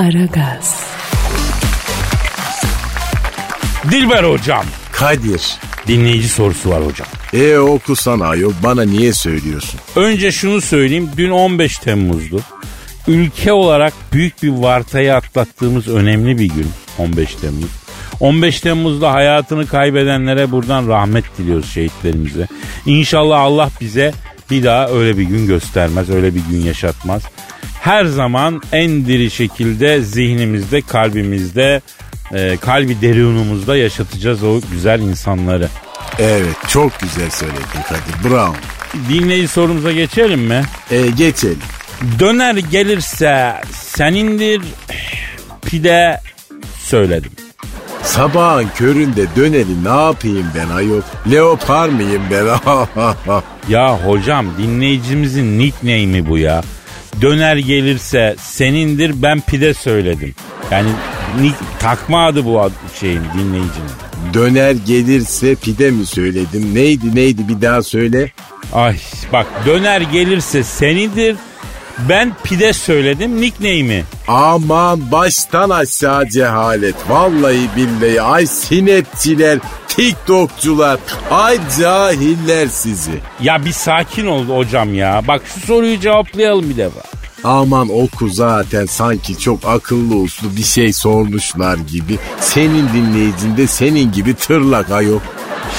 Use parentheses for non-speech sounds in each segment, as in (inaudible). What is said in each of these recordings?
Aragaz. Dilber hocam. Kadir. Dinleyici sorusu var hocam. E okusana ayol bana niye söylüyorsun? Önce şunu söyleyeyim. Dün 15 Temmuz'du. Ülke olarak büyük bir vartayı atlattığımız önemli bir gün 15 Temmuz. 15 Temmuz'da hayatını kaybedenlere buradan rahmet diliyoruz şehitlerimize. İnşallah Allah bize bir daha öyle bir gün göstermez, öyle bir gün yaşatmaz. Her zaman en diri şekilde zihnimizde, kalbimizde, e, kalbi derunumuzda yaşatacağız o güzel insanları. Evet çok güzel söyledin Kadir bravo. Dinleyici sorumuza geçelim mi? E geçelim. Döner gelirse senindir pide söyledim. Sabahın köründe döneri ne yapayım ben ayol? Leopar mıyım ben? (laughs) Ya hocam dinleyicimizin nickname'i bu ya. Döner gelirse senindir ben pide söyledim. Yani nick, takma adı bu ad, şeyin dinleyicinin. Döner gelirse pide mi söyledim? Neydi neydi bir daha söyle. Ay bak döner gelirse senindir ben pide söyledim nickname'i. Aman baştan aşağı cehalet. Vallahi billahi ay sinepçiler, tiktokçular, ay cahiller sizi. Ya bir sakin ol hocam ya. Bak şu soruyu cevaplayalım bir defa. Aman oku zaten sanki çok akıllı uslu bir şey sormuşlar gibi. Senin dinleyicinde senin gibi tırlak ayol.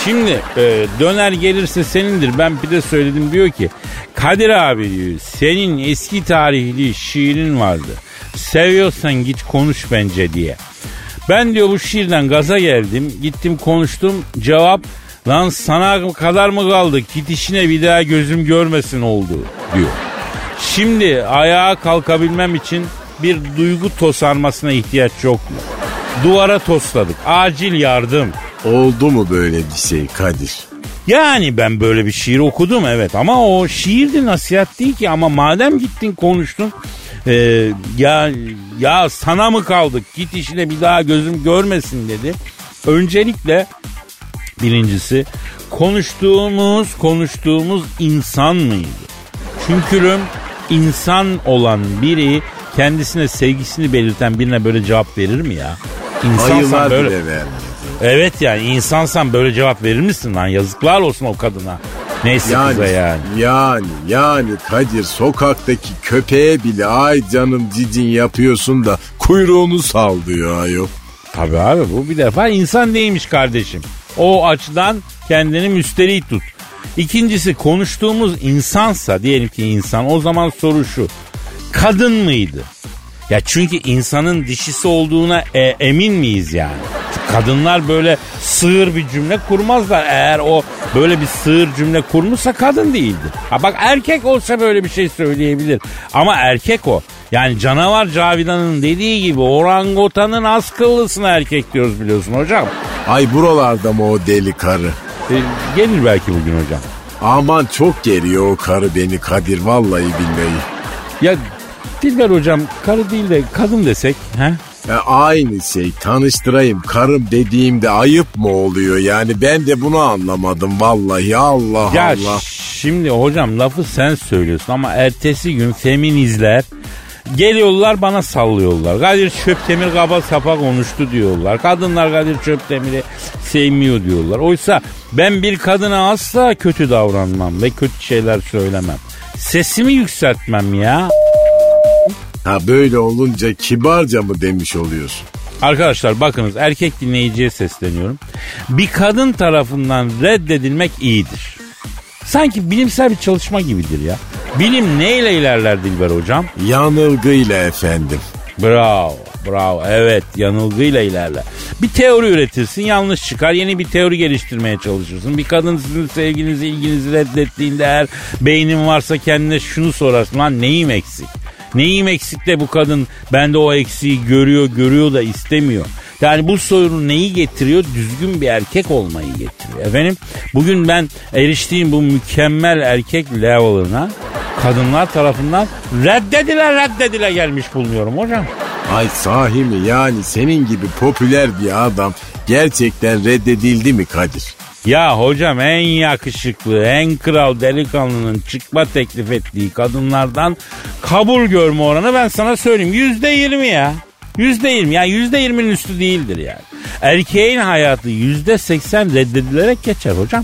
Şimdi e, döner gelirse senindir ben pide söyledim diyor ki Kadir abi diyor senin eski tarihli şiirin vardı. Seviyorsan git konuş bence diye. Ben diyor bu şiirden gaza geldim gittim konuştum cevap lan sana kadar mı kaldı git işine bir daha gözüm görmesin oldu diyor. Şimdi ayağa kalkabilmem için bir duygu tosarmasına ihtiyaç yok mu? Duvara tosladık. Acil yardım. Oldu mu böyle bir şey Kadir? Yani ben böyle bir şiir okudum evet ama o şiirdi nasihat değil ki ama madem gittin konuştun e, ya ya sana mı kaldık git işine bir daha gözüm görmesin dedi. Öncelikle birincisi konuştuğumuz konuştuğumuz insan mıydı? Çünkü insan olan biri kendisine sevgisini belirten birine böyle cevap verir mi ya? İnsansan Ayılar böyle... bile. Evet yani insansan böyle cevap verir misin lan? Yazıklar olsun o kadına. Neyse Yani, kıza yani. yani yani Kadir sokaktaki köpeğe bile ay canım cicin yapıyorsun da kuyruğunu sallıyor ayol. Tabii abi bu bir defa insan değilmiş kardeşim. O açıdan kendini müsterih tut. İkincisi konuştuğumuz insansa diyelim ki insan o zaman soru şu. Kadın mıydı? Ya çünkü insanın dişisi olduğuna e, emin miyiz yani? Kadınlar böyle sığır bir cümle kurmazlar. Eğer o böyle bir sığır cümle kurmuşsa kadın değildir. Ha bak erkek olsa böyle bir şey söyleyebilir. Ama erkek o. Yani canavar Cavidan'ın dediği gibi orangotanın az kıllısına erkek diyoruz biliyorsun hocam. Ay buralarda mı o deli karı? E, gelir belki bugün hocam. Aman çok geriyor o karı beni Kadir vallahi billahi. Ya Dilber hocam karı değil de kadın desek. He? Ya aynı şey tanıştırayım karım dediğimde ayıp mı oluyor yani ben de bunu anlamadım vallahi Allah Ya Allah. şimdi hocam lafı sen söylüyorsun ama ertesi gün feminizler geliyorlar bana sallıyorlar. Kadir Çöptemir kaba sapa konuştu diyorlar. Kadınlar Kadir Çöptemir'i sevmiyor diyorlar. Oysa ben bir kadına asla kötü davranmam ve kötü şeyler söylemem. Sesimi yükseltmem ya. Ha böyle olunca kibarca mı demiş oluyorsun? Arkadaşlar bakınız erkek dinleyiciye sesleniyorum. Bir kadın tarafından reddedilmek iyidir. Sanki bilimsel bir çalışma gibidir ya. Bilim neyle ilerler Dilber hocam? Yanılgıyla efendim. Bravo, bravo. Evet, yanılgıyla ilerler. Bir teori üretirsin, yanlış çıkar. Yeni bir teori geliştirmeye çalışırsın. Bir kadın sizin sevginizi, ilginizi reddettiğinde eğer beynin varsa kendine şunu sorarsın. Lan neyim eksik? Neyim eksik bu kadın bende o eksiği görüyor, görüyor da istemiyor. Yani bu sorun neyi getiriyor? Düzgün bir erkek olmayı getiriyor. Efendim bugün ben eriştiğim bu mükemmel erkek level'ına kadınlar tarafından reddedile reddedile gelmiş bulunuyorum hocam. Ay sahi mi yani senin gibi popüler bir adam gerçekten reddedildi mi Kadir? Ya hocam en yakışıklı, en kral delikanlının çıkma teklif ettiği kadınlardan kabul görme oranı ben sana söyleyeyim. Yüzde yirmi ya. Yüzde yirmi yani yüzde yirminin üstü değildir yani. Erkeğin hayatı yüzde seksen reddedilerek geçer hocam.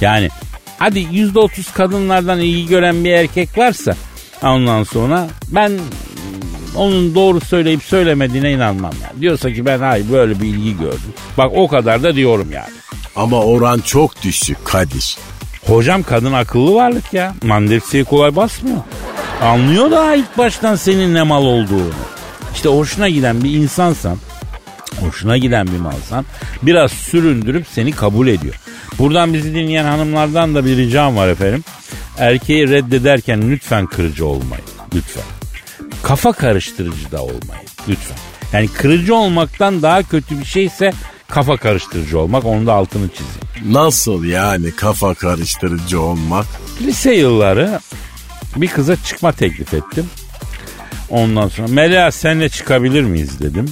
Yani hadi yüzde otuz kadınlardan ilgi gören bir erkek varsa ondan sonra ben onun doğru söyleyip söylemediğine inanmam yani. Diyorsa ki ben hayır böyle bir ilgi gördüm. Bak o kadar da diyorum yani. Ama oran çok düşük Kadir. Hocam kadın akıllı varlık ya. Mandepsiye kolay basmıyor. Anlıyor da ilk baştan senin ne mal olduğunu. İşte hoşuna giden bir insansan, hoşuna giden bir malsan biraz süründürüp seni kabul ediyor. Buradan bizi dinleyen hanımlardan da bir ricam var efendim. Erkeği reddederken lütfen kırıcı olmayın. Lütfen. Kafa karıştırıcı da olmayın. Lütfen. Yani kırıcı olmaktan daha kötü bir şeyse kafa karıştırıcı olmak. Onun da altını çizeyim. Nasıl yani kafa karıştırıcı olmak? Lise yılları bir kıza çıkma teklif ettim. Ondan sonra Melia senle çıkabilir miyiz dedim.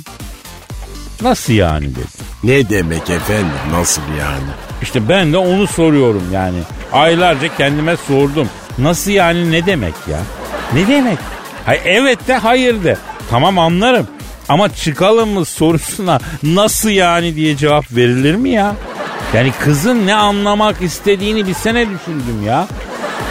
Nasıl yani dedi. Ne demek efendim nasıl yani? İşte ben de onu soruyorum yani. Aylarca kendime sordum. Nasıl yani ne demek ya? Ne demek? Hay evet de hayır de. Tamam anlarım. Ama çıkalım mı sorusuna nasıl yani diye cevap verilir mi ya? Yani kızın ne anlamak istediğini bir sene düşündüm ya.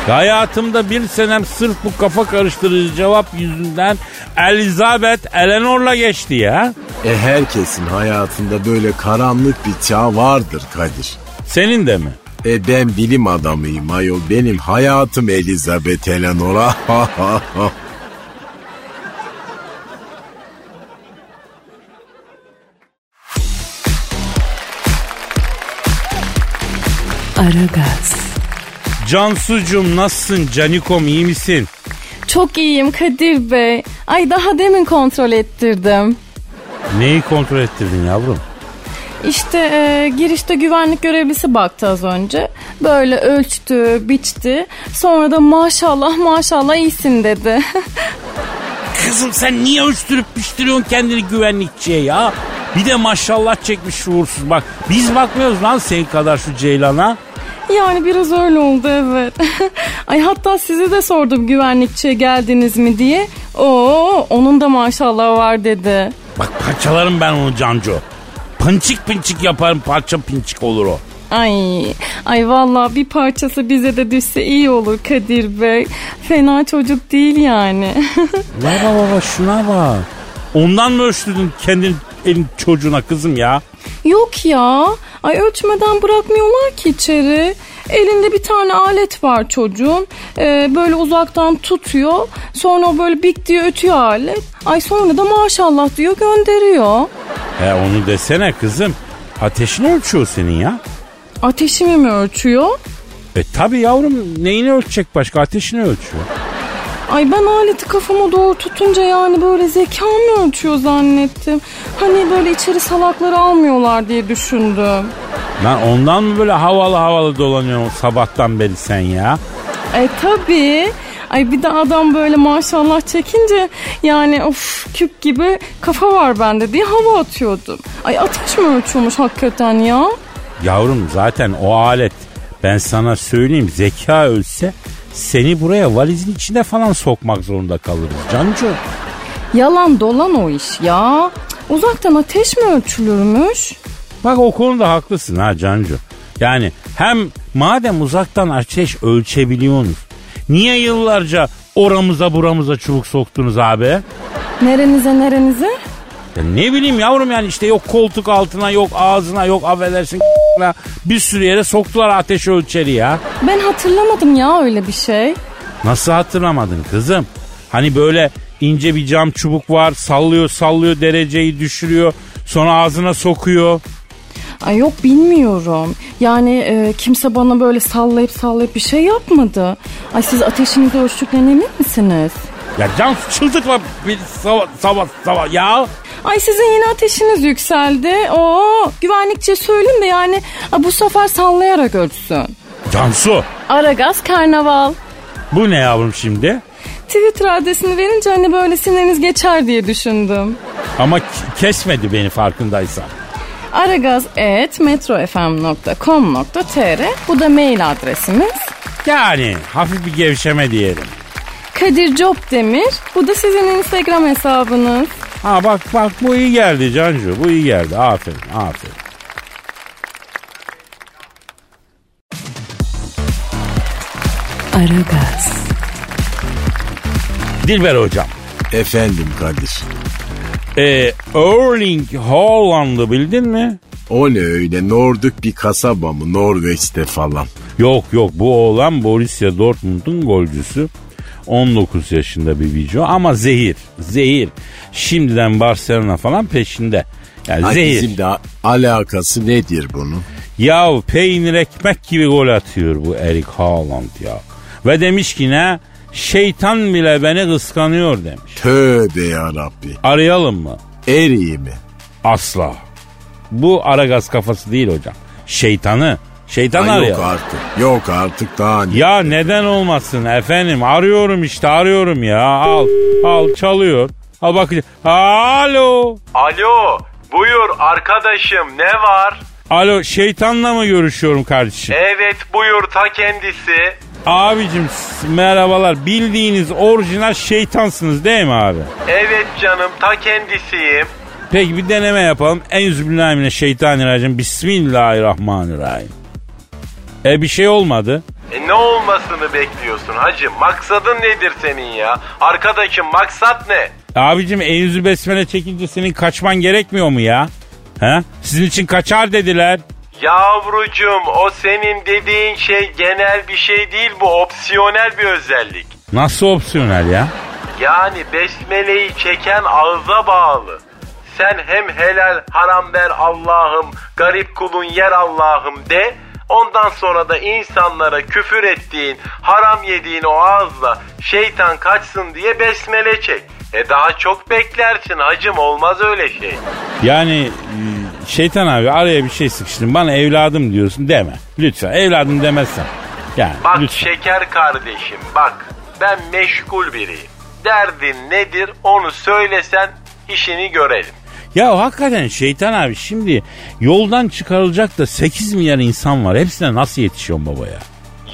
Hayatımda bir senem sırf bu kafa karıştırıcı cevap yüzünden Elizabeth Eleanor'la geçti ya. E herkesin hayatında böyle karanlık bir çağ vardır Kadir. Senin de mi? E ben bilim adamıyım ayol. Benim hayatım Elizabeth Eleanor'a. (laughs) Cansucum nasılsın Canikom iyi misin? Çok iyiyim Kadir Bey. Ay daha demin kontrol ettirdim. Neyi kontrol ettirdin yavrum? İşte e, girişte güvenlik görevlisi baktı az önce. Böyle ölçtü, biçti. Sonra da maşallah maşallah iyisin dedi. (laughs) Kızım sen niye ölçtürüp piştiriyorsun kendini güvenlikçiye ya? Bir de maşallah çekmiş şuursuz bak. Biz bakmıyoruz lan senin kadar şu Ceylan'a. Yani biraz öyle oldu evet. (laughs) Ay hatta sizi de sordum güvenlikçiye geldiniz mi diye. Oo onun da maşallah var dedi. Bak parçalarım ben onu Canco. Pınçık pınçık yaparım parça pinçik olur o. Ay, ay vallahi bir parçası bize de düşse iyi olur Kadir Bey. Fena çocuk değil yani. (laughs) Baba baba şuna bak. Ondan mı ölçtürdün kendin elin çocuğuna kızım ya? Yok ya. Ay ölçmeden bırakmıyorlar ki içeri. Elinde bir tane alet var çocuğun. Ee, böyle uzaktan tutuyor. Sonra o böyle bik diye ötüyor alet. Ay sonra da maşallah diyor gönderiyor. He onu desene kızım. Ateşini ölçüyor senin ya. Ateşimi mi ölçüyor? E tabi yavrum neyini ölçecek başka ateşini ölçüyor. Ay ben aleti kafama doğru tutunca yani böyle zekamı ölçüyor zannettim. Hani böyle içeri salakları almıyorlar diye düşündüm. Lan ondan mı böyle havalı havalı dolanıyorsun sabahtan beri sen ya? E tabii. Ay bir de adam böyle maşallah çekince yani of küp gibi kafa var bende diye hava atıyordum. Ay ateş mi ölçüyormuş hakikaten ya? Yavrum zaten o alet ben sana söyleyeyim zeka ölse seni buraya valizin içine falan sokmak zorunda kalırız Cancu. Yalan dolan o iş ya. Uzaktan ateş mi ölçülürmüş? Bak o konuda haklısın ha Cancu. Yani hem madem uzaktan ateş ölçebiliyorsunuz niye yıllarca oramıza buramıza çubuk soktunuz abi? Nerenize nerenize? Ya ne bileyim yavrum yani işte yok koltuk altına yok ağzına yok affedersin bir sürü yere soktular ateş ölçeri ya. Ben hatırlamadım ya öyle bir şey. Nasıl hatırlamadın kızım? Hani böyle ince bir cam çubuk var sallıyor sallıyor dereceyi düşürüyor sonra ağzına sokuyor. Ay yok bilmiyorum. Yani e, kimse bana böyle sallayıp sallayıp bir şey yapmadı. Ay siz ateşinizi ölçtüklerine emin misiniz? Ya can çıldırtma bir sabah sabah sabah ya. Ay sizin yine ateşiniz yükseldi. Oo, güvenlikçiye söyleyeyim de yani bu sefer sallayarak ölçsün. Cansu Aragaz Karnaval. bu ne yavrum şimdi? Twitter adresini verince hani böyle siniriniz geçer diye düşündüm. Ama kesmedi beni farkındaysan. aragaz.metrofm.com.tr Bu da mail adresimiz. Yani hafif bir gevşeme diyelim. Kadir Demir. Bu da sizin Instagram hesabınız. Ha bak bak bu iyi geldi Cancu. Bu iyi geldi. Aferin aferin. Aragaz, Dilber hocam. Efendim kardeşim. E, Erling Haaland'ı bildin mi? O ne öyle Norduk bir kasaba mı Norveç'te falan. Yok yok bu oğlan Borussia Dortmund'un golcüsü. 19 yaşında bir video ama zehir. Zehir. Şimdiden Barcelona falan peşinde. Yani zehir. bizim de alakası nedir bunun? Ya peynir ekmek gibi gol atıyor bu Erik Haaland ya. Ve demiş ki ne? Şeytan bile beni kıskanıyor demiş. Tövbe yarabbi. Arayalım mı? Eriği mi? Asla. Bu Aragaz kafası değil hocam. Şeytanı. Şeytan Ha, yok artık. Yok artık daha ne? Ya neden olmasın efendim? Arıyorum işte arıyorum ya. Al al çalıyor. Al bakın. Alo. Alo, buyur arkadaşım ne var? Alo şeytanla mı görüşüyorum kardeşim? Evet buyur ta kendisi. Abicim merhabalar. Bildiğiniz orijinal şeytansınız değil mi abi? Evet canım ta kendisiyim. Peki bir deneme yapalım. En yüzbillahimine şeytanirracim. Bismillahirrahmanirrahim. E bir şey olmadı. E ne olmasını bekliyorsun hacı? Maksadın nedir senin ya? Arkadaşım maksat ne? Abicim en yüzü besmele çekince senin kaçman gerekmiyor mu ya? He? Sizin için kaçar dediler. Yavrucuğum o senin dediğin şey genel bir şey değil bu opsiyonel bir özellik. Nasıl opsiyonel ya? Yani besmeleyi çeken ağza bağlı. Sen hem helal haram ver Allah'ım, garip kulun yer Allah'ım de. Ondan sonra da insanlara küfür ettiğin, haram yediğin o ağızla şeytan kaçsın diye besmele çek. E daha çok beklersin hacım olmaz öyle şey. Yani e, şeytan abi araya bir şey sıkıştın. Bana evladım diyorsun deme. Lütfen evladım demezsen. Yani Bak lütfen. şeker kardeşim bak ben meşgul biriyim. Derdin nedir onu söylesen işini görelim. Ya hakikaten şeytan abi şimdi yoldan çıkarılacak da 8 milyar insan var. Hepsine nasıl yetişiyorsun baba ya?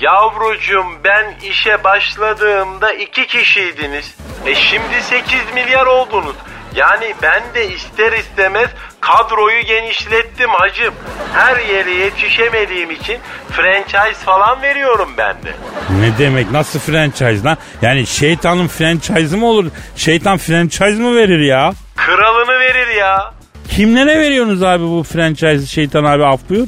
Yavrucuğum ben işe başladığımda iki kişiydiniz. E şimdi 8 milyar oldunuz. Yani ben de ister istemez kadroyu genişlettim hacım. Her yere yetişemediğim için franchise falan veriyorum ben de. Ne demek nasıl franchise lan? Yani şeytanın franchise'ı mı olur? Şeytan franchise mı verir ya? Kralını verir ya. Kimlere veriyorsunuz abi bu franchise'ı şeytan abi af buyur?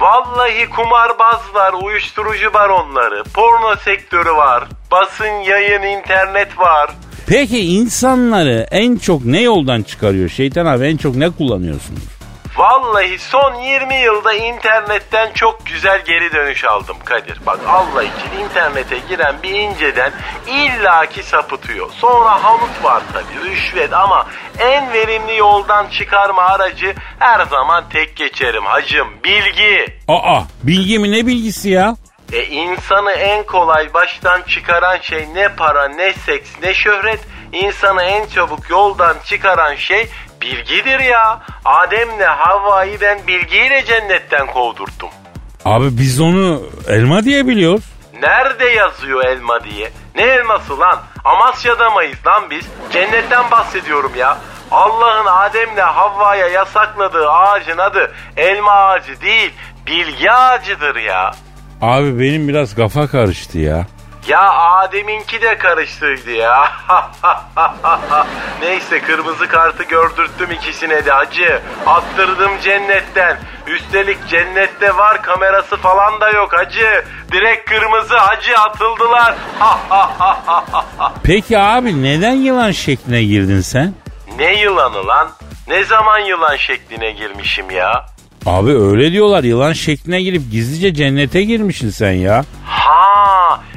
Vallahi kumarbazlar, uyuşturucu baronları, porno sektörü var, basın, yayın, internet var. Peki insanları en çok ne yoldan çıkarıyor? Şeytan abi en çok ne kullanıyorsunuz? Vallahi son 20 yılda internetten çok güzel geri dönüş aldım Kadir. Bak Allah için internete giren bir inceden illaki sapıtıyor. Sonra hamut var tabii rüşvet ama en verimli yoldan çıkarma aracı her zaman tek geçerim hacım bilgi. Aa bilgi mi ne bilgisi ya? E insanı en kolay baştan çıkaran şey ne para ne seks ne şöhret. İnsanı en çabuk yoldan çıkaran şey bilgidir ya. Adem'le Havva'yı ben bilgiyle cennetten kovdurttum. Abi biz onu elma diye biliyoruz. Nerede yazıyor elma diye? Ne elması lan? Amasya'da mıyız lan biz? Cennetten bahsediyorum ya. Allah'ın Adem'le Havva'ya yasakladığı ağacın adı elma ağacı değil, bilgi ağacıdır ya. Abi benim biraz kafa karıştı ya. Ya Adem'inki de karıştıydı ya. (laughs) Neyse kırmızı kartı gördürttüm ikisine de hacı. Attırdım cennetten. Üstelik cennette var kamerası falan da yok hacı. Direkt kırmızı hacı atıldılar. (laughs) Peki abi neden yılan şekline girdin sen? ne yılanı lan? Ne zaman yılan şekline girmişim ya? Abi öyle diyorlar yılan şekline girip gizlice cennete girmişsin sen ya.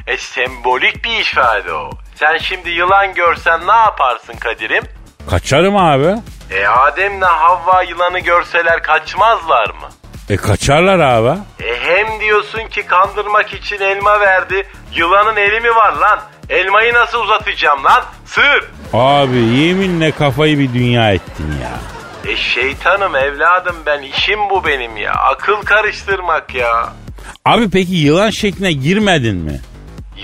E sembolik bir ifade o. Sen şimdi yılan görsen ne yaparsın Kadir'im? Kaçarım abi. E Adem'le Havva yılanı görseler kaçmazlar mı? E kaçarlar abi. E hem diyorsun ki kandırmak için elma verdi. Yılanın eli mi var lan? Elmayı nasıl uzatacağım lan? Sır. Abi yeminle kafayı bir dünya ettin ya. E şeytanım evladım ben işim bu benim ya. Akıl karıştırmak ya. Abi peki yılan şekline girmedin mi?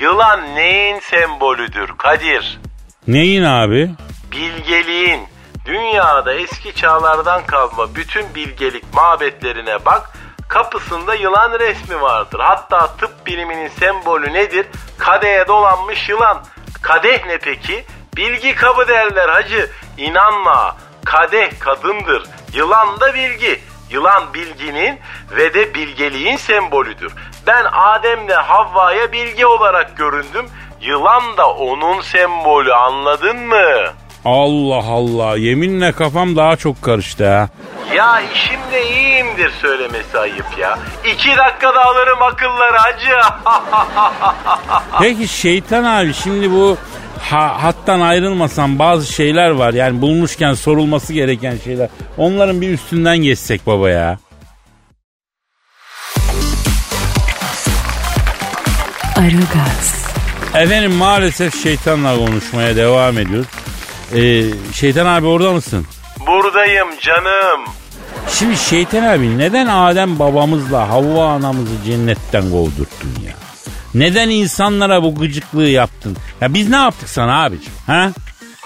Yılan neyin sembolüdür Kadir? Neyin abi? Bilgeliğin, Dünyada eski çağlardan kalma bütün bilgelik mabetlerine bak. Kapısında yılan resmi vardır. Hatta tıp biliminin sembolü nedir? Kadeye dolanmış yılan. Kadeh ne peki? Bilgi kabı derler hacı. İnanma. Kadeh kadındır. Yılan da bilgi. Yılan bilginin ve de bilgeliğin sembolüdür. Ben Adem'le Havva'ya bilgi olarak göründüm. Yılan da onun sembolü anladın mı? Allah Allah yeminle kafam daha çok karıştı ha. Ya işimde iyiyimdir söylemesi ayıp ya. İki dakikada alırım akılları hacı. (laughs) Peki şeytan abi şimdi bu ha, hattan ayrılmasan bazı şeyler var. Yani bulmuşken sorulması gereken şeyler. Onların bir üstünden geçsek baba ya. Aragaz, Efendim maalesef şeytanla konuşmaya devam ediyoruz. Ee, şeytan abi orada mısın? Buradayım canım. Şimdi şeytan abi neden Adem babamızla Havva anamızı cennetten kovdurttun ya? Neden insanlara bu gıcıklığı yaptın? Ya biz ne yaptık sana abicim? Ha?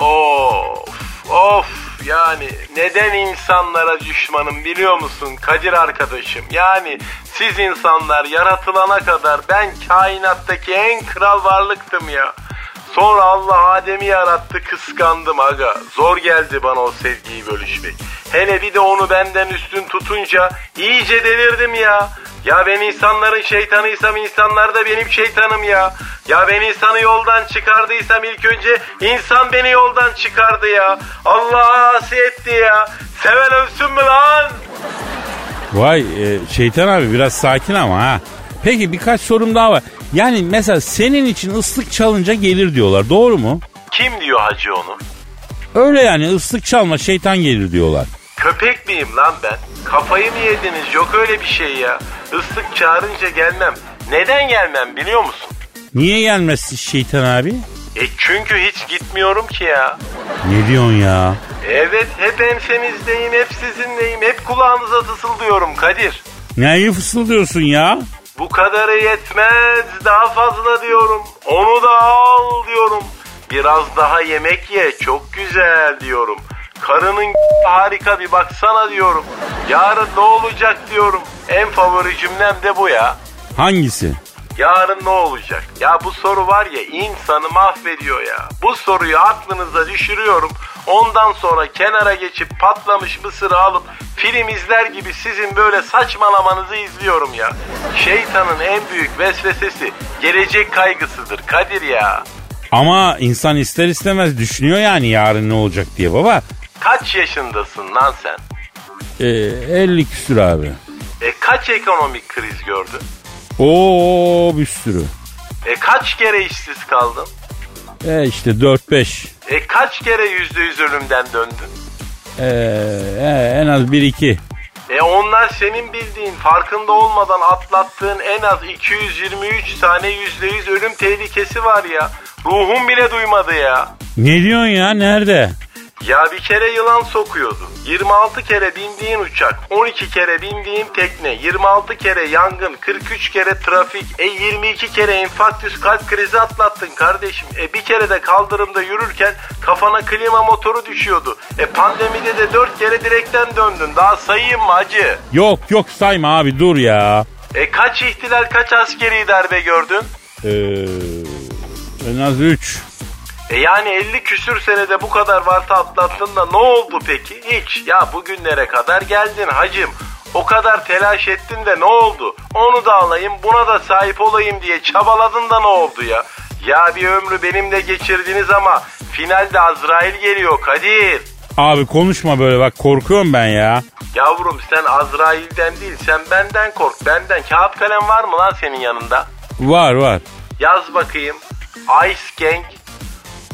Of of yani neden insanlara düşmanım biliyor musun Kadir arkadaşım? Yani siz insanlar yaratılana kadar ben kainattaki en kral varlıktım ya. Sonra Allah Adem'i yarattı kıskandım aga. Zor geldi bana o sevgiyi bölüşmek. Hele bir de onu benden üstün tutunca iyice delirdim ya. Ya ben insanların şeytanıysam insanlar da benim şeytanım ya. Ya ben insanı yoldan çıkardıysam ilk önce insan beni yoldan çıkardı ya. Allah asi etti ya. Seven ölsün mü lan? Vay e, şeytan abi biraz sakin ama ha. Peki birkaç sorum daha var. Yani mesela senin için ıslık çalınca gelir diyorlar. Doğru mu? Kim diyor hacı onu? Öyle yani ıslık çalma şeytan gelir diyorlar. Köpek miyim lan ben? Kafayı mı yediniz? Yok öyle bir şey ya. Islık çağırınca gelmem. Neden gelmem biliyor musun? Niye gelmezsin şeytan abi? E çünkü hiç gitmiyorum ki ya. Ne diyorsun ya? Evet hep ensenizdeyim, hep sizinleyim, hep kulağınıza fısıldıyorum Kadir. Neyi fısıldıyorsun ya? Bu kadarı yetmez, daha fazla diyorum. Onu da al diyorum. Biraz daha yemek ye, çok güzel diyorum. Karının (laughs) harika bir baksana diyorum. Yarın ne olacak diyorum. En favori cümlem de bu ya. Hangisi? Yarın ne olacak? Ya bu soru var ya insanı mahvediyor ya. Bu soruyu aklınıza düşürüyorum. Ondan sonra kenara geçip patlamış mısırı alıp film izler gibi sizin böyle saçmalamanızı izliyorum ya. Şeytanın en büyük vesvesesi gelecek kaygısıdır Kadir ya. Ama insan ister istemez düşünüyor yani yarın ne olacak diye baba. Kaç yaşındasın lan sen? Ee, 50 küsür abi. E kaç ekonomik kriz gördün? Oo bir sürü. E kaç kere işsiz kaldın? E işte 4-5. E kaç kere yüzde yüz ölümden döndün? Ee, e, en az 1-2. E onlar senin bildiğin farkında olmadan atlattığın en az 223 tane yüzde yüz ölüm tehlikesi var ya. Ruhum bile duymadı ya. Ne diyorsun ya nerede? Ya bir kere yılan sokuyordu. 26 kere bindiğin uçak, 12 kere bindiğin tekne, 26 kere yangın, 43 kere trafik, e 22 kere enfarktüs kalp krizi atlattın kardeşim. E bir kere de kaldırımda yürürken kafana klima motoru düşüyordu. E pandemide de 4 kere direkten döndün. Daha sayayım mı acı? Yok yok sayma abi dur ya. E kaç ihtilal kaç askeri darbe gördün? Ee, en az 3. E yani 50 küsür senede bu kadar varta atlattın da ne oldu peki? Hiç. Ya bugünlere kadar geldin hacım. O kadar telaş ettin de ne oldu? Onu da alayım buna da sahip olayım diye çabaladın da ne oldu ya? Ya bir ömrü benimle geçirdiniz ama finalde Azrail geliyor Kadir. Abi konuşma böyle bak korkuyorum ben ya. Yavrum sen Azrail'den değil sen benden kork benden. Kağıt kalem var mı lan senin yanında? Var var. Yaz bakayım. Ice Gang,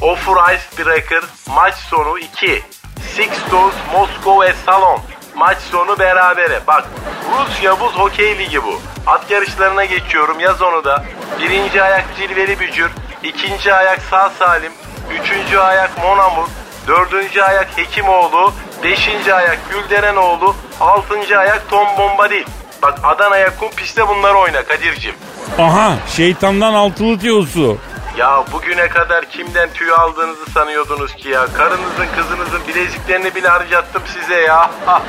Offer Icebreaker, maç sonu 2. Six Moscow ve Salon. Maç sonu berabere. Bak Rusya Buz Hokey Ligi bu. At yarışlarına geçiyorum yaz onu da. Birinci ayak Cilveli Bücür. ikinci ayak Sağ Salim. Üçüncü ayak Monamur. Dördüncü ayak Hekimoğlu. Beşinci ayak Gülderenoğlu. Altıncı ayak Tom Bombadil. Bak Adana'ya kum pistte bunları oyna Kadir'cim. Aha şeytandan altılı diyorsun. Ya bugüne kadar kimden tüy aldığınızı sanıyordunuz ki ya. Karınızın kızınızın bileziklerini bile harcattım size ya. (laughs)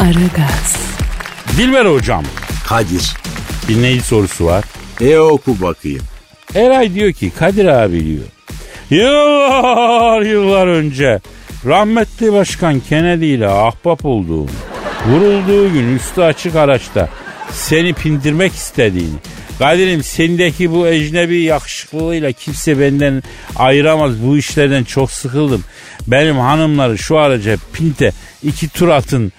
Aragaz, Dilber hocam Kadir. dinleyici sorusu var. E oku bakayım. Eray diyor ki Kadir abi diyor. Yıllar yıllar önce rahmetli başkan Kennedy ile ahbap olduğum, vurulduğu gün üstü açık araçta seni pindirmek istediğini, Kadir'im sendeki bu ecnebi yakışıklılığıyla kimse benden ayıramaz bu işlerden çok sıkıldım. Benim hanımları şu araca pinte iki tur atın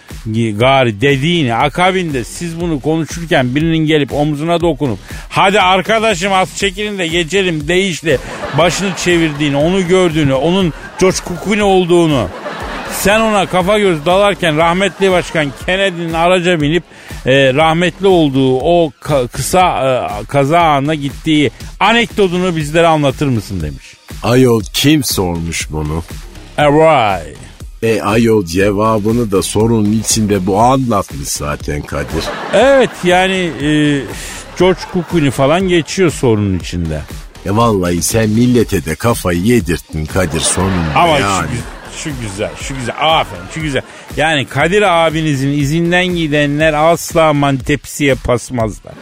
gari dediğini akabinde siz bunu konuşurken birinin gelip omzuna dokunup hadi arkadaşım az çekilin de geçelim değişle başını çevirdiğini onu gördüğünü onun Clooney olduğunu sen ona kafa göz dalarken rahmetli başkan Kennedy'nin araca binip e, rahmetli olduğu o ka- kısa e, kaza anına gittiği anekdotunu bizlere anlatır mısın demiş. Ayol kim sormuş bunu? Eray. E ayol cevabını da sorunun içinde bu anlatmış zaten Kadir. Evet yani e, George Clooney falan geçiyor sorunun içinde. E vallahi sen millete de kafayı yedirttin Kadir sonunda Ama yani. şu, şu güzel, şu güzel. Aferin, şu güzel. Yani Kadir abinizin izinden gidenler asla mantepsiye pasmazlar.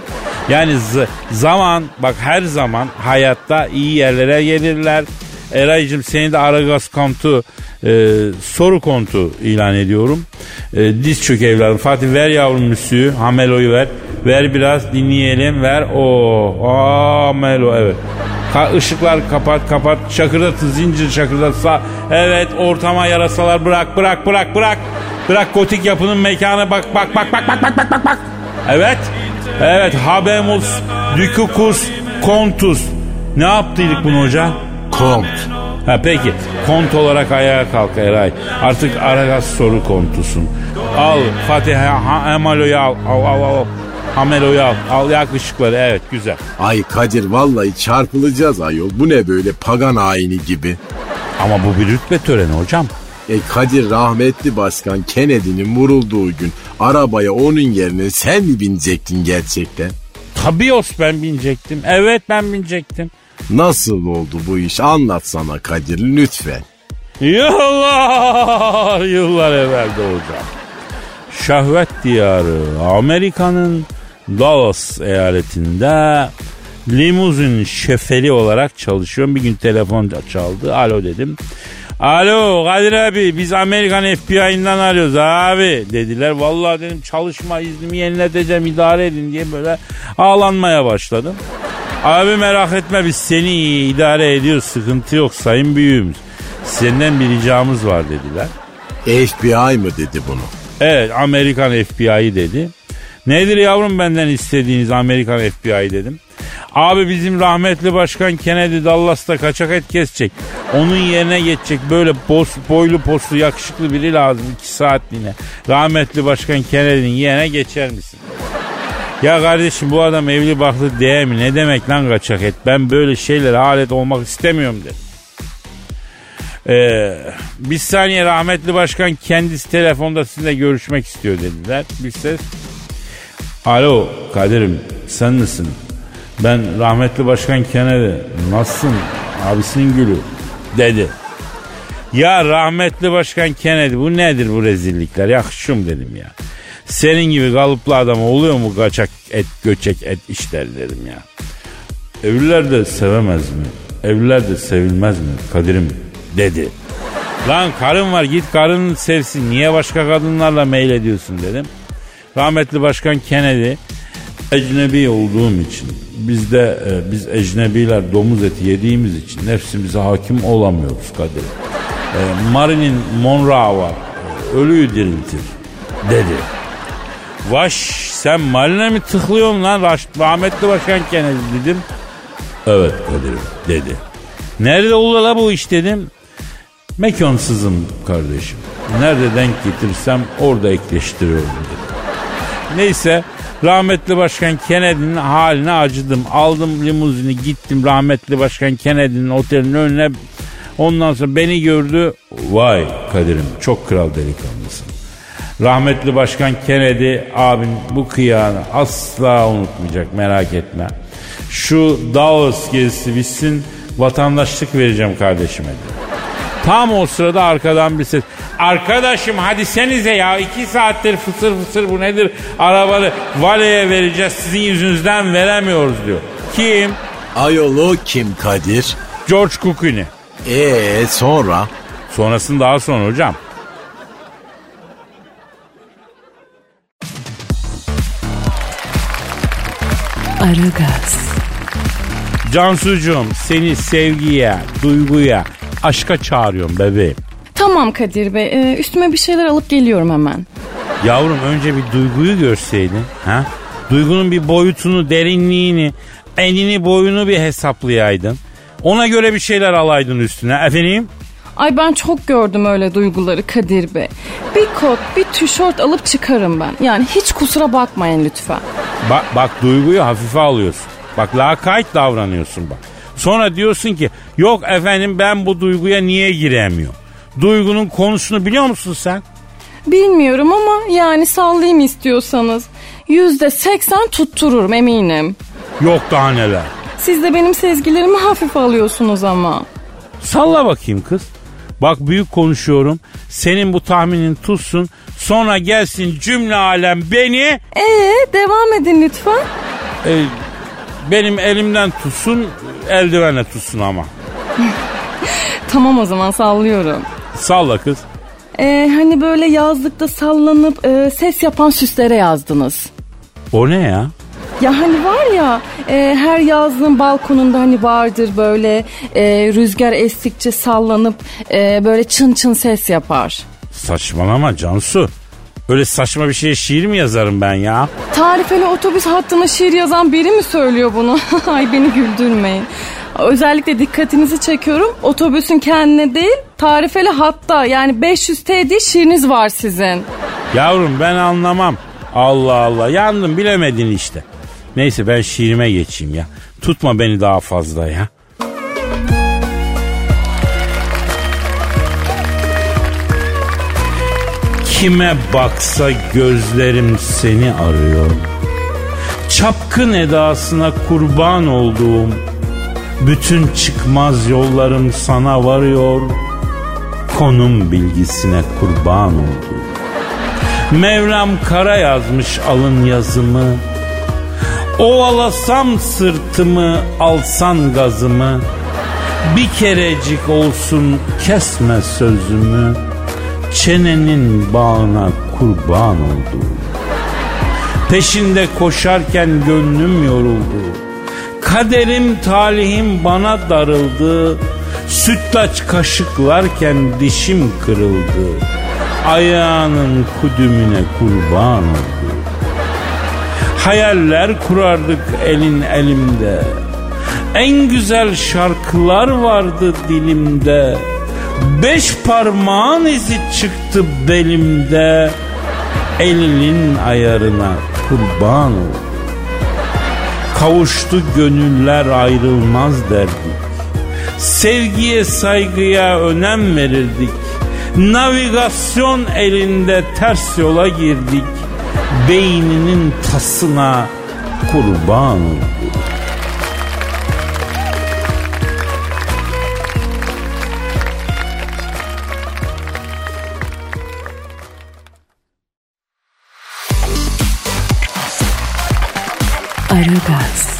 Yani z- zaman, bak her zaman hayatta iyi yerlere gelirler. Eray'cığım seni de Aragaz kontu e, soru kontu ilan ediyorum. E, diz çök evladım. Fatih ver yavrum müsüğü. Hamelo'yu ver. Ver biraz dinleyelim. Ver. O Hamelo evet. Ka- ışıklar kapat kapat çakırdatın zincir çakırdat sağ. Evet ortama yarasalar bırak bırak bırak bırak. Bırak gotik yapının mekanı bak bak bak bak bak bak bak bak bak. Evet. Evet habemus dukukus kontus. Ne yaptıydık bunu hoca? Kont. Ha peki kont olarak ayağa kalk Eray. Artık Aragaz soru kontusun. Al Fatih ha, Emalo'yu al. Al al al. Hamelo'yu al. Al yak ışıkları evet güzel. Ay Kadir vallahi çarpılacağız ayol. Bu ne böyle pagan ayini gibi. Ama bu bir rütbe töreni hocam. E Kadir rahmetli başkan Kennedy'nin vurulduğu gün arabaya onun yerine sen mi binecektin gerçekten? Tabii os ben binecektim. Evet ben binecektim. Nasıl oldu bu iş anlatsana Kadir lütfen. Yıllar yıllar evvelde hocam. Şahvet diyarı Amerika'nın Dallas eyaletinde limuzin şefeli olarak çalışıyorum. Bir gün telefon çaldı. Alo dedim. Alo Kadir abi biz Amerikan FBI'ından arıyoruz abi dediler. Vallahi dedim çalışma iznimi yenileteceğim idare edin diye böyle ağlanmaya başladım. Abi merak etme biz seni iyi idare ediyoruz sıkıntı yok sayın büyüğümüz. Senden bir ricamız var dediler. FBI mı dedi bunu? Evet Amerikan FBI'yi dedi. Nedir yavrum benden istediğiniz Amerikan FBI dedim. Abi bizim rahmetli başkan Kennedy Dallas'ta kaçak et kesecek. Onun yerine geçecek böyle boz, boylu poslu yakışıklı biri lazım iki saatliğine. Rahmetli başkan Kennedy'nin yerine geçer misin? Ya kardeşim bu adam evli baklı değil mi? Ne demek lan kaçak et? Ben böyle şeylere alet olmak istemiyorum dedi. Ee, bir saniye rahmetli başkan kendisi telefonda sizinle görüşmek istiyor dediler. Bir ses. Alo Kadir'im sen misin? Ben rahmetli başkan Kennedy. Nasılsın? Abisinin gülü. Dedi. Ya rahmetli başkan Kennedy bu nedir bu rezillikler? Yakışım dedim ya. Senin gibi kalıplı adam oluyor mu kaçak et göçek et işler dedim ya. Evliler de sevemez mi? Evliler de sevilmez mi Kadir'im dedi. Lan karın var git karını sevsin niye başka kadınlarla mail ediyorsun dedim. Rahmetli başkan Kennedy ecnebi olduğum için bizde e, biz ecnebiler domuz eti yediğimiz için nefsimize hakim olamıyoruz Kadir. E, Marilyn Monroe var e, ölüyü diriltir dedi. Vaş sen Marilyn'e mi tıklıyorsun lan Raş- rahmetli başkan Kennedy dedim. Evet Kadir'im dedi. Nerede olur la bu iş dedim. Mekonsuzum kardeşim. Nerede denk getirsem orada ekleştiriyorum dedi. Neyse rahmetli başkan Kennedy'nin haline acıdım. Aldım limuzini gittim rahmetli başkan Kennedy'nin otelinin önüne Ondan sonra beni gördü. Vay Kadir'im çok kral delikanlısın. Rahmetli Başkan Kennedy abin bu kıyağını asla unutmayacak merak etme. Şu Davos gezisi bitsin vatandaşlık vereceğim kardeşime dedi. Tam o sırada arkadan bir ses. Arkadaşım hadi senize ya iki saattir fısır fısır bu nedir? Arabanı valeye vereceğiz sizin yüzünüzden veremiyoruz diyor. Kim? Ayol o kim Kadir? George Clooney. Ee sonra? Sonrasını daha sonra hocam. Aragaz, Cansucuğum seni sevgiye, duyguya, aşka çağırıyorum bebeğim. Tamam Kadir Bey e, üstüme bir şeyler alıp geliyorum hemen. Yavrum önce bir duyguyu görseydin. Ha? Duygunun bir boyutunu, derinliğini, enini boyunu bir hesaplayaydın. Ona göre bir şeyler alaydın üstüne. Efendim? Ay ben çok gördüm öyle duyguları Kadir Bey. Bir kot, bir tişört alıp çıkarım ben. Yani hiç kusura bakmayın lütfen. Bak, bak duyguyu hafife alıyorsun. Bak lakayt davranıyorsun bak. Sonra diyorsun ki yok efendim ben bu duyguya niye giremiyorum? Duygunun konusunu biliyor musun sen? Bilmiyorum ama yani sallayayım istiyorsanız. Yüzde seksen tuttururum eminim. Yok daha neler. Siz de benim sezgilerimi hafife alıyorsunuz ama. Salla bakayım kız. Bak büyük konuşuyorum. Senin bu tahminin tutsun. Sonra gelsin cümle alem beni Ee devam edin lütfen. e, benim elimden tutsun eldivenle tutsun ama. (laughs) Tamam o zaman sallıyorum. Salla kız. Ee, hani böyle yazlıkta sallanıp e, ses yapan süslere yazdınız. O ne ya? Ya hani var ya e, her yazlığın balkonunda hani vardır böyle e, rüzgar estikçe sallanıp e, böyle çın çın ses yapar. Saçmalama Cansu. Öyle saçma bir şeye şiir mi yazarım ben ya? Tarifeli otobüs hattına şiir yazan biri mi söylüyor bunu? (laughs) Ay beni güldürmeyin. Özellikle dikkatinizi çekiyorum. Otobüsün kendine değil tarifeli hatta yani 500 T diye şiiriniz var sizin. Yavrum ben anlamam. Allah Allah yandım bilemedin işte. Neyse ben şiirime geçeyim ya. Tutma beni daha fazla ya. Kime baksa gözlerim seni arıyor. Çapkın edasına kurban olduğum bütün çıkmaz yollarım sana varıyor. Konum bilgisine kurban olduğum. Mevlam kara yazmış alın yazımı. Ovalasam sırtımı alsan gazımı. Bir kerecik olsun kesme sözümü. Çenenin bağına kurban oldu. Peşinde koşarken gönlüm yoruldu. Kaderim talihim bana darıldı. Sütlaç kaşıklarken dişim kırıldı. Ayağının kudümüne kurban oldu. Hayaller kurardık elin elimde. En güzel şarkılar vardı dilimde. Beş parmağın izi çıktı belimde. Elinin ayarına kurban oldu. Kavuştu gönüller ayrılmaz derdik. Sevgiye saygıya önem verirdik. Navigasyon elinde ters yola girdik. Beyninin tasına kurban oldu. Aragaz,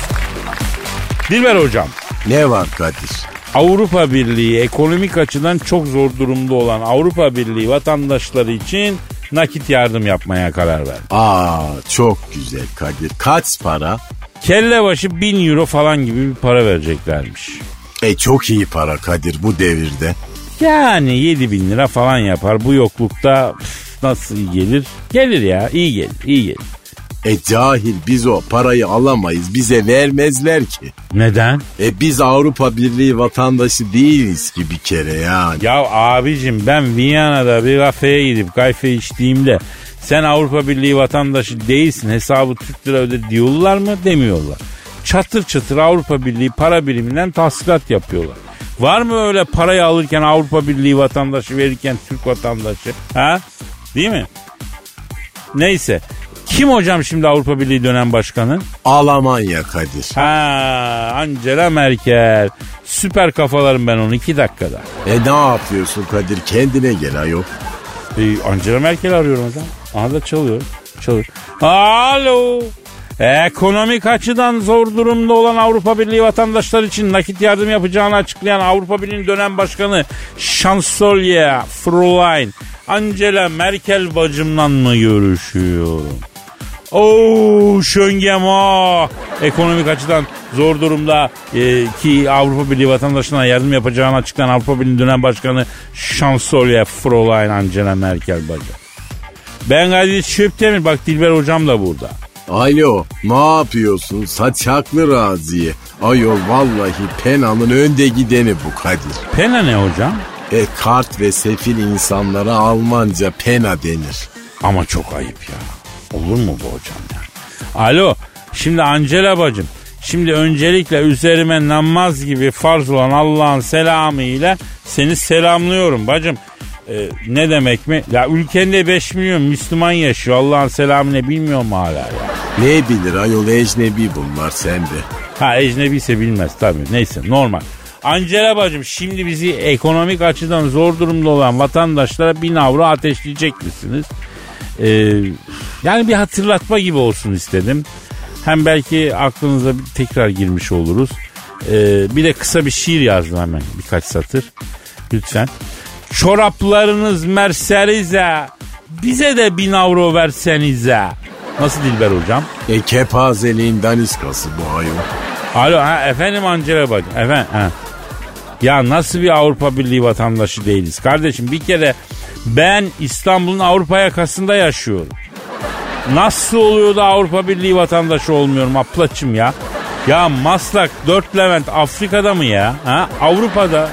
Dilber hocam. Ne var Kadir? Avrupa Birliği ekonomik açıdan çok zor durumda olan Avrupa Birliği vatandaşları için nakit yardım yapmaya karar verdi. Aa çok güzel Kadir. Kaç para? Kelle başı bin euro falan gibi bir para vereceklermiş. E çok iyi para Kadir bu devirde. Yani 7 bin lira falan yapar. Bu yoklukta nasıl iyi gelir? Gelir ya iyi gelir iyi gelir. E cahil biz o parayı alamayız. Bize vermezler ki. Neden? E biz Avrupa Birliği vatandaşı değiliz ki bir kere yani. Ya abicim ben Viyana'da bir kafeye gidip kayfe içtiğimde sen Avrupa Birliği vatandaşı değilsin hesabı Türk lira öde diyorlar mı demiyorlar. Çatır çatır Avrupa Birliği para biriminden tahsilat yapıyorlar. Var mı öyle parayı alırken Avrupa Birliği vatandaşı verirken Türk vatandaşı? Ha? Değil mi? Neyse. Kim hocam şimdi Avrupa Birliği dönem başkanı? Almanya Kadir. Ha, Angela Merkel. Süper kafalarım ben onu iki dakikada. E ne yapıyorsun Kadir kendine gel ayol. Ee, Angela Merkel arıyorum hocam. Aha da çalıyor. Çalıyor. Alo. Ekonomik açıdan zor durumda olan Avrupa Birliği vatandaşlar için nakit yardım yapacağını açıklayan Avrupa Birliği dönem başkanı Şansölye Fräulein Angela Merkel bacımla mı görüşüyorum? Oo şöngema. Ekonomik açıdan zor durumda e, ki Avrupa Birliği vatandaşlarına yardım yapacağını açıklayan Avrupa Birliği dönem başkanı Şansölye Fräulein Angela Merkel bacı. Ben Kadir Çöptemir bak Dilber hocam da burada. Alo ne yapıyorsun saçaklı Raziye. Ayol vallahi Pena'nın önde gideni bu Kadir. Pena ne hocam? E kart ve sefil insanlara Almanca pena denir. Ama çok ayıp ya. Olur mu bu hocam ya? Alo şimdi Angela bacım. Şimdi öncelikle üzerime namaz gibi farz olan Allah'ın selamı ile seni selamlıyorum bacım. Ee, ne demek mi? Ya ülkende 5 milyon Müslüman yaşıyor. Allah'ın selamı ne bilmiyor mu hala ya? Ne bilir ayol ecnebi bunlar sende. Ha ecnebi ise bilmez tabii. Neyse normal. Angela bacım şimdi bizi ekonomik açıdan zor durumda olan vatandaşlara bin avro ateşleyecek misiniz? Ee, yani bir hatırlatma gibi olsun istedim. Hem belki aklınıza tekrar girmiş oluruz. Ee, bir de kısa bir şiir yazdım hemen birkaç satır. Lütfen. Çoraplarınız merserize bize de bin avro versenize. Nasıl Dilber hocam? E kepazeliğin daniskası bu ayol. Alo ha, efendim Angela bacım efendim ha. Ya nasıl bir Avrupa Birliği vatandaşı değiliz kardeşim bir kere ben İstanbul'un Avrupa yakasında yaşıyorum. Nasıl oluyor da Avrupa Birliği vatandaşı olmuyorum aplaçım ya. Ya Maslak 4 Levent Afrika'da mı ya? Ha? Avrupa'da.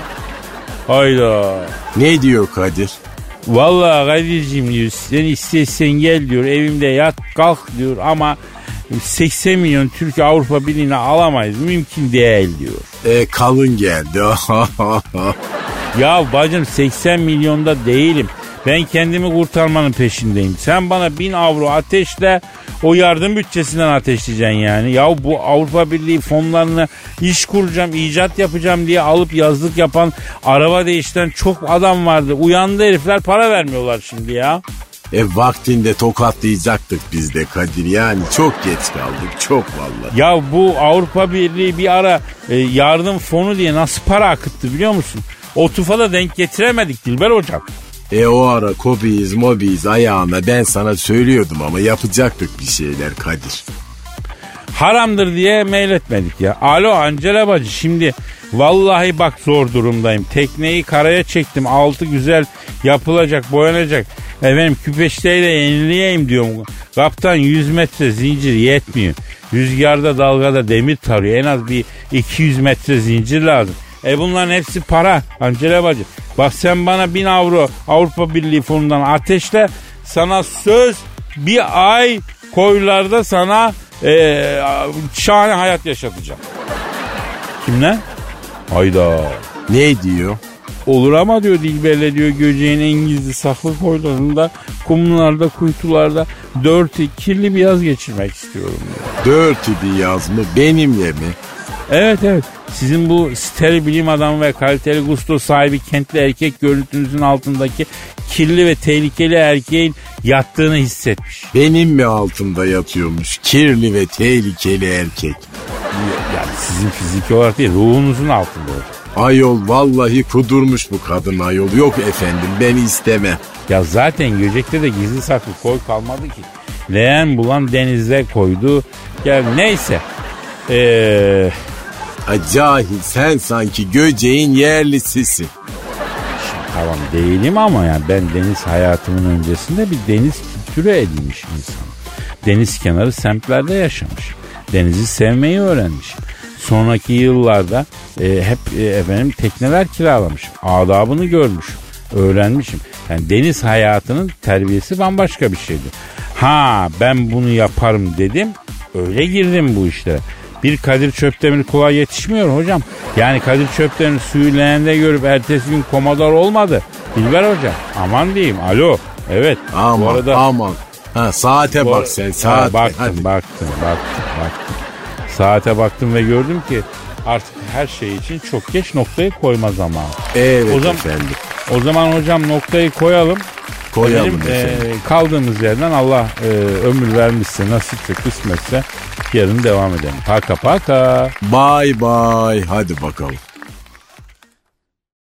Hayda. Ne diyor Kadir? Vallahi Kadir'cim diyor sen istersen gel diyor evimde yat kalk diyor ama 80 milyon Türkiye Avrupa Birliği'ne alamayız mümkün değil diyor. E kalın geldi. (laughs) Ya bacım 80 milyonda değilim. Ben kendimi kurtarmanın peşindeyim. Sen bana 1000 avro ateşle o yardım bütçesinden ateşleyeceksin yani. Ya bu Avrupa Birliği fonlarını iş kuracağım, icat yapacağım diye alıp yazlık yapan, araba değiştiren çok adam vardı. Uyandı herifler para vermiyorlar şimdi ya. e vaktinde tokatlayacaktık biz de Kadir yani çok geç kaldık çok vallahi. Ya bu Avrupa Birliği bir ara e, yardım fonu diye nasıl para akıttı biliyor musun? O tufa da denk getiremedik Dilber hocam. E o ara kobiyiz mobiyiz ayağına ben sana söylüyordum ama yapacaktık bir şeyler Kadir. Haramdır diye mail etmedik ya. Alo Angela bacı şimdi vallahi bak zor durumdayım. Tekneyi karaya çektim. Altı güzel yapılacak boyanacak. Efendim küpeşteyle yenileyeyim diyorum. Kaptan 100 metre zincir yetmiyor. Rüzgarda dalgada demir tarıyor. En az bir 200 metre zincir lazım. E bunların hepsi para Angela bacı. Bak sen bana 1000 avro Avrupa Birliği fonundan ateşle. Sana söz bir ay koylarda sana e, şahane hayat yaşatacağım. Kimle? Hayda. Ne diyor? Olur ama diyor Dilber'le diyor Göceğin en gizli saklı koylarında, kumlarda, kuytularda dört kirli bir yaz geçirmek istiyorum diyor. Dirty bir yaz mı benimle mi? Evet evet. Sizin bu steril bilim adamı ve kaliteli gusto sahibi kentli erkek görüntünüzün altındaki kirli ve tehlikeli erkeğin yattığını hissetmiş. Benim mi altımda yatıyormuş kirli ve tehlikeli erkek? Yani sizin fiziki olarak değil ruhunuzun altında. Ayol vallahi kudurmuş bu kadın ayol. Yok efendim ben istemem. Ya zaten Göcek'te de gizli saklı koy kalmadı ki. Leğen bulan denize koydu. Gel neyse. Eee Ay cahil sen sanki göceğin yerlisisin. Tamam değilim ama yani ben deniz hayatımın öncesinde bir deniz kültürü edinmiş insan. Deniz kenarı semtlerde yaşamış. Denizi sevmeyi öğrenmiş. Sonraki yıllarda e, hep e, efendim tekneler kiralamışım. Adabını görmüşüm. Öğrenmişim. Yani deniz hayatının terbiyesi bambaşka bir şeydi. Ha ben bunu yaparım dedim. Öyle girdim bu işlere. Bir Kadir Çöptemir kolay yetişmiyor hocam. Yani Kadir Çöpler'in suyu leğende görüp ertesi gün komador olmadı. Dilber hocam aman diyeyim alo. Evet bu Aman arada... aman. Ha, saate bu bak sen Ha, saate. baktım Hadi. baktım baktım baktım. Saate baktım ve gördüm ki artık her şey için çok geç noktayı koyma zamanı. Evet O zaman- efendim. O zaman hocam noktayı koyalım. Koyalım Efendim, efendim. e, kaldığımız yerden Allah e, ömür vermişse, nasipse, kısmetse yarın devam edelim. Paka paka. Bye bye. Hadi bakalım.